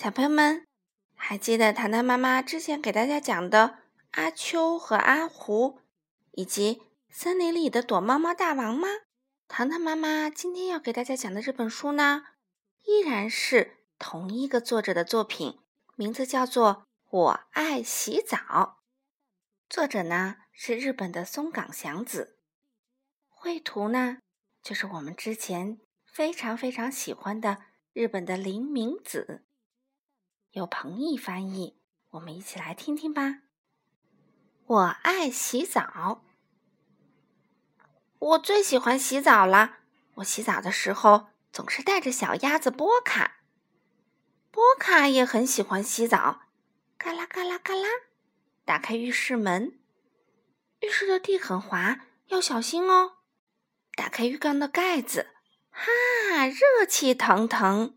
小朋友们，还记得糖糖妈妈之前给大家讲的阿秋和阿胡，以及森林里的躲猫猫大王吗？糖糖妈妈今天要给大家讲的这本书呢，依然是同一个作者的作品，名字叫做《我爱洗澡》，作者呢是日本的松冈祥子，绘图呢就是我们之前非常非常喜欢的日本的林明子。由彭毅翻译，我们一起来听听吧。我爱洗澡，我最喜欢洗澡了。我洗澡的时候总是带着小鸭子波卡，波卡也很喜欢洗澡。嘎啦嘎啦嘎啦，打开浴室门，浴室的地很滑，要小心哦。打开浴缸的盖子，哈，热气腾腾。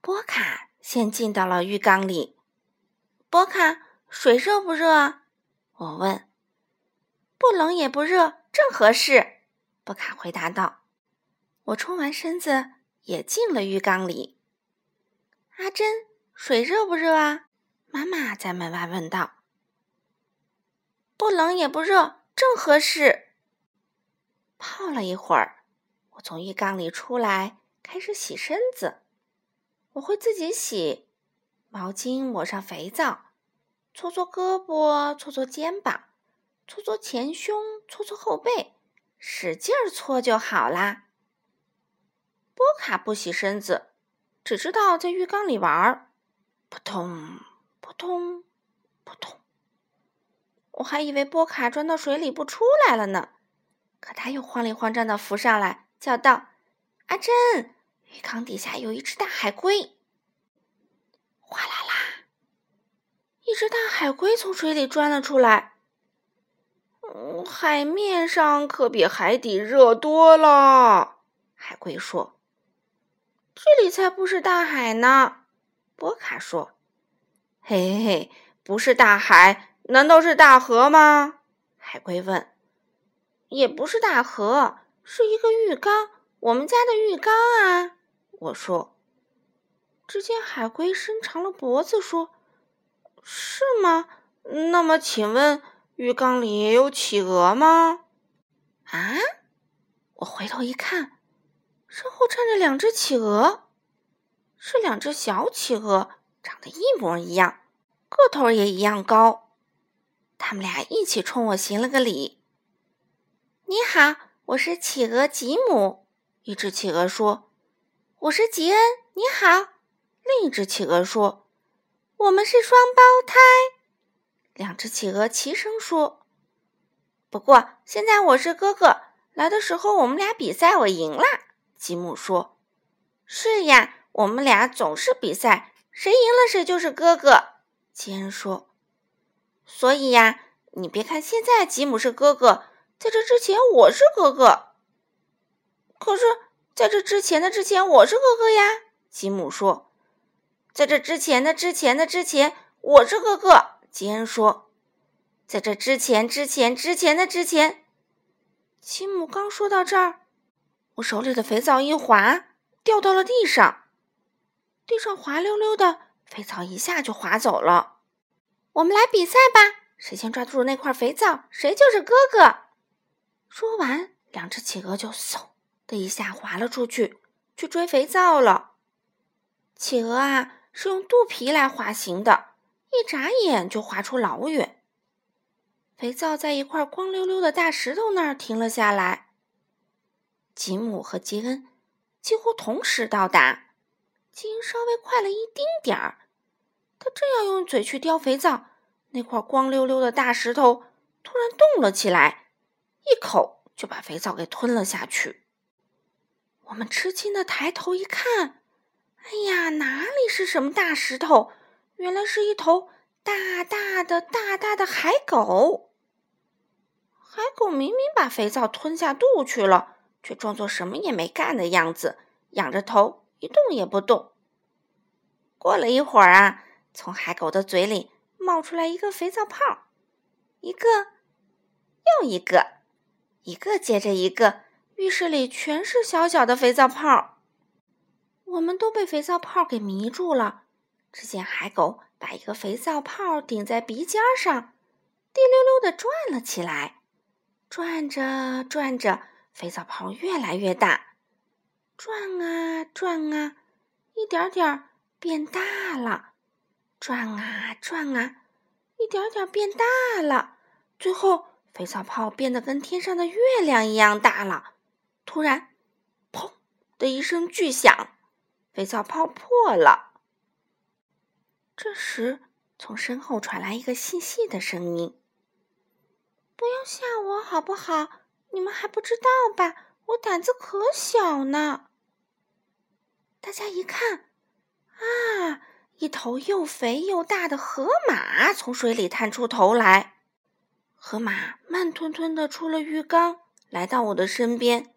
波卡。先进到了浴缸里，波卡，水热不热？我问。不冷也不热，正合适。波卡回答道。我冲完身子，也进了浴缸里。阿珍，水热不热啊？妈妈在门外问道。不冷也不热，正合适。泡了一会儿，我从浴缸里出来，开始洗身子。我会自己洗，毛巾抹上肥皂，搓搓胳膊，搓搓肩膀，搓搓前胸，搓搓后背，使劲儿搓就好啦。波卡不洗身子，只知道在浴缸里玩儿，扑通扑通扑通。我还以为波卡钻到水里不出来了呢，可他又慌里慌张的浮上来，叫道：“阿珍！”浴缸底下有一只大海龟，哗啦啦，一只大海龟从水里钻了出来。嗯，海面上可比海底热多了。海龟说：“这里才不是大海呢。”波卡说：“嘿嘿嘿，不是大海，难道是大河吗？”海龟问。“也不是大河，是一个浴缸，我们家的浴缸啊。”我说：“只见海龟伸长了脖子，说：‘是吗？那么，请问浴缸里也有企鹅吗？’啊！我回头一看，身后站着两只企鹅，是两只小企鹅，长得一模一样，个头也一样高。他们俩一起冲我行了个礼。‘你好，我是企鹅吉姆。’一只企鹅说。”我是吉恩，你好。另一只企鹅说：“我们是双胞胎。”两只企鹅齐声说：“不过现在我是哥哥。来的时候我们俩比赛，我赢了。”吉姆说：“是呀，我们俩总是比赛，谁赢了谁就是哥哥。”吉恩说：“所以呀，你别看现在吉姆是哥哥，在这之前我是哥哥。可是。”在这之前的之前，我是哥哥呀。吉姆说：“在这之前的之前的之前，我是哥哥。”吉恩说：“在这之前之前之前的之前。”吉姆刚说到这儿，我手里的肥皂一滑，掉到了地上。地上滑溜溜的，肥皂一下就滑走了。我们来比赛吧，谁先抓住那块肥皂，谁就是哥哥。说完，两只企鹅就嗖。的一下滑了出去，去追肥皂了。企鹅啊，是用肚皮来滑行的，一眨眼就滑出老远。肥皂在一块光溜溜的大石头那儿停了下来。吉姆和吉恩几乎同时到达，吉恩稍微快了一丁点儿。他正要用嘴去叼肥皂，那块光溜溜的大石头突然动了起来，一口就把肥皂给吞了下去。我们吃惊的抬头一看，哎呀，哪里是什么大石头？原来是一头大大的、大大的海狗。海狗明明把肥皂吞下肚去了，却装作什么也没干的样子，仰着头一动也不动。过了一会儿啊，从海狗的嘴里冒出来一个肥皂泡，一个又一个，一个接着一个。浴室里全是小小的肥皂泡，我们都被肥皂泡给迷住了，只见海狗把一个肥皂泡顶在鼻尖上，滴溜溜的转了起来。转着转着，肥皂泡越来越大，转啊转啊，一点点变大了。转啊转啊，一点点变大了。最后，肥皂泡变得跟天上的月亮一样大了。突然，砰的一声巨响，肥皂泡破了。这时，从身后传来一个细细的声音：“不要吓我，好不好？你们还不知道吧？我胆子可小呢。”大家一看，啊，一头又肥又大的河马从水里探出头来。河马慢吞吞的出了浴缸，来到我的身边。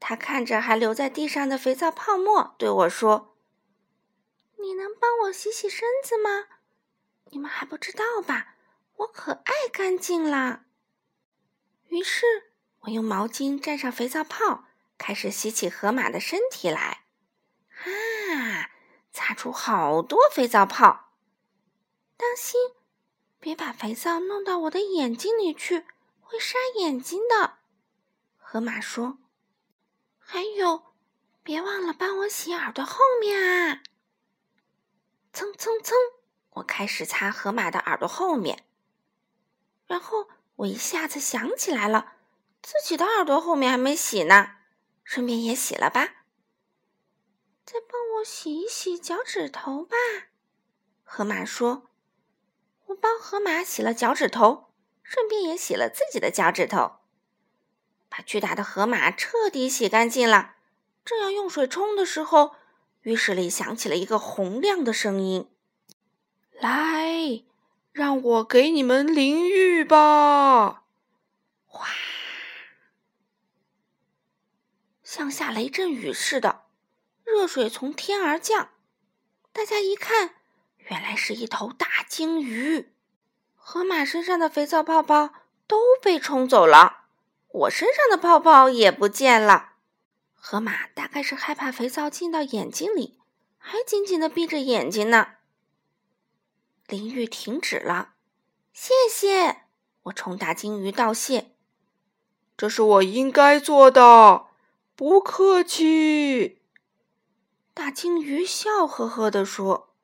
他看着还留在地上的肥皂泡沫，对我说。你能帮我洗洗身子吗？你们还不知道吧？我可爱干净啦。于是我用毛巾蘸上肥皂泡，开始洗起河马的身体来。啊，擦出好多肥皂泡！当心，别把肥皂弄到我的眼睛里去，会杀眼睛的。河马说：“还有，别忘了帮我洗耳朵后面啊。”蹭蹭蹭！我开始擦河马的耳朵后面，然后我一下子想起来了，自己的耳朵后面还没洗呢，顺便也洗了吧。再帮我洗一洗脚趾头吧，河马说。我帮河马洗了脚趾头，顺便也洗了自己的脚趾头，巨大的河马彻底洗干净了。正要用水冲的时候。浴室里响起了一个洪亮的声音：“来，让我给你们淋浴吧！”哗，像下雷阵雨似的，热水从天而降。大家一看，原来是一头大鲸鱼。河马身上的肥皂泡泡都被冲走了，我身上的泡泡也不见了。河马大概是害怕肥皂进到眼睛里，还紧紧的闭着眼睛呢。淋浴停止了，谢谢！我冲大鲸鱼道谢。这是我应该做的，不客气。大鲸鱼笑呵呵地说：“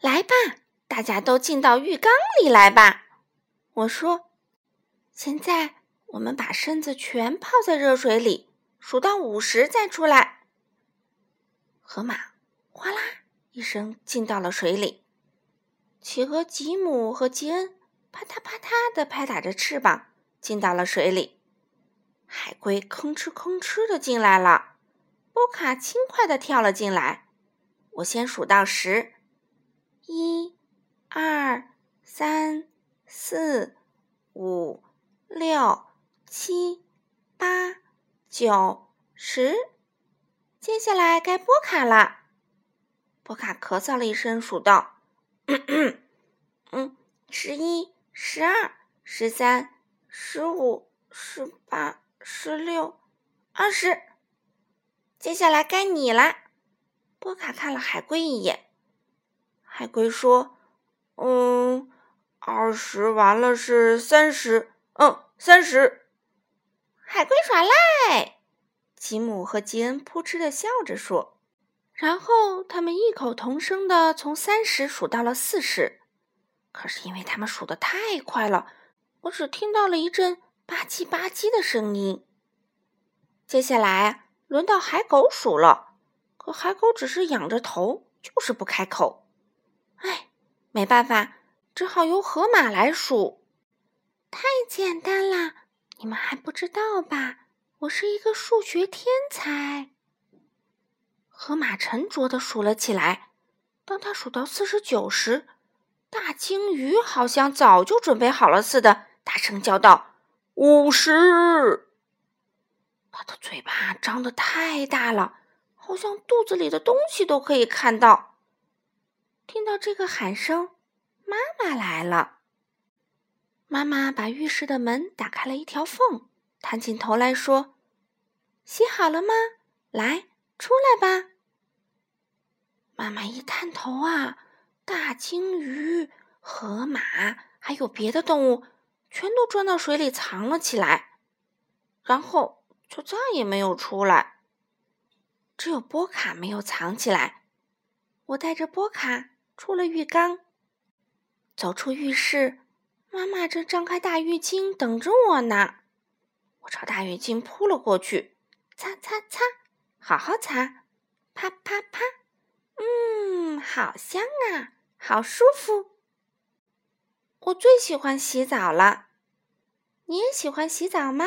来吧，大家都进到浴缸里来吧。”我说：“现在我们把身子全泡在热水里。”数到五十再出来。河马哗啦一声进到了水里，企鹅吉姆和吉恩啪嗒啪嗒的拍打着翅膀进到了水里。海龟吭哧吭哧的进来了，波卡轻快的跳了进来。我先数到十，一、二、三、四、五、六、七、八。九十，接下来该波卡了。波卡咳嗽了一声，数道：“嗯，十一、十二、十三、十五、十八、十六、二十。接下来该你了。”波卡看了海龟一眼，海龟说：“嗯，二十完了是三十，嗯，三十。”海龟耍赖，吉姆和吉恩扑哧的笑着说。然后他们异口同声的从三十数到了四十。可是因为他们数的太快了，我只听到了一阵吧唧吧唧的声音。接下来轮到海狗数了，可海狗只是仰着头，就是不开口。哎，没办法，只好由河马来数。太简单啦！你们还不知道吧？我是一个数学天才。河马沉着的数了起来。当他数到四十九时，大鲸鱼好像早就准备好了似的，大声叫道：“五十！”他的嘴巴张得太大了，好像肚子里的东西都可以看到。听到这个喊声，妈妈来了。妈妈把浴室的门打开了一条缝，探进头来说：“洗好了吗？来，出来吧。”妈妈一探头啊，大鲸鱼、河马还有别的动物，全都钻到水里藏了起来，然后就再也没有出来。只有波卡没有藏起来。我带着波卡出了浴缸，走出浴室，妈妈正张开大浴巾等着我呢。我朝大浴巾扑了过去，擦擦擦，好好擦，啪啪啪，嗯，好香啊，好舒服。我最喜欢洗澡了，你也喜欢洗澡吗？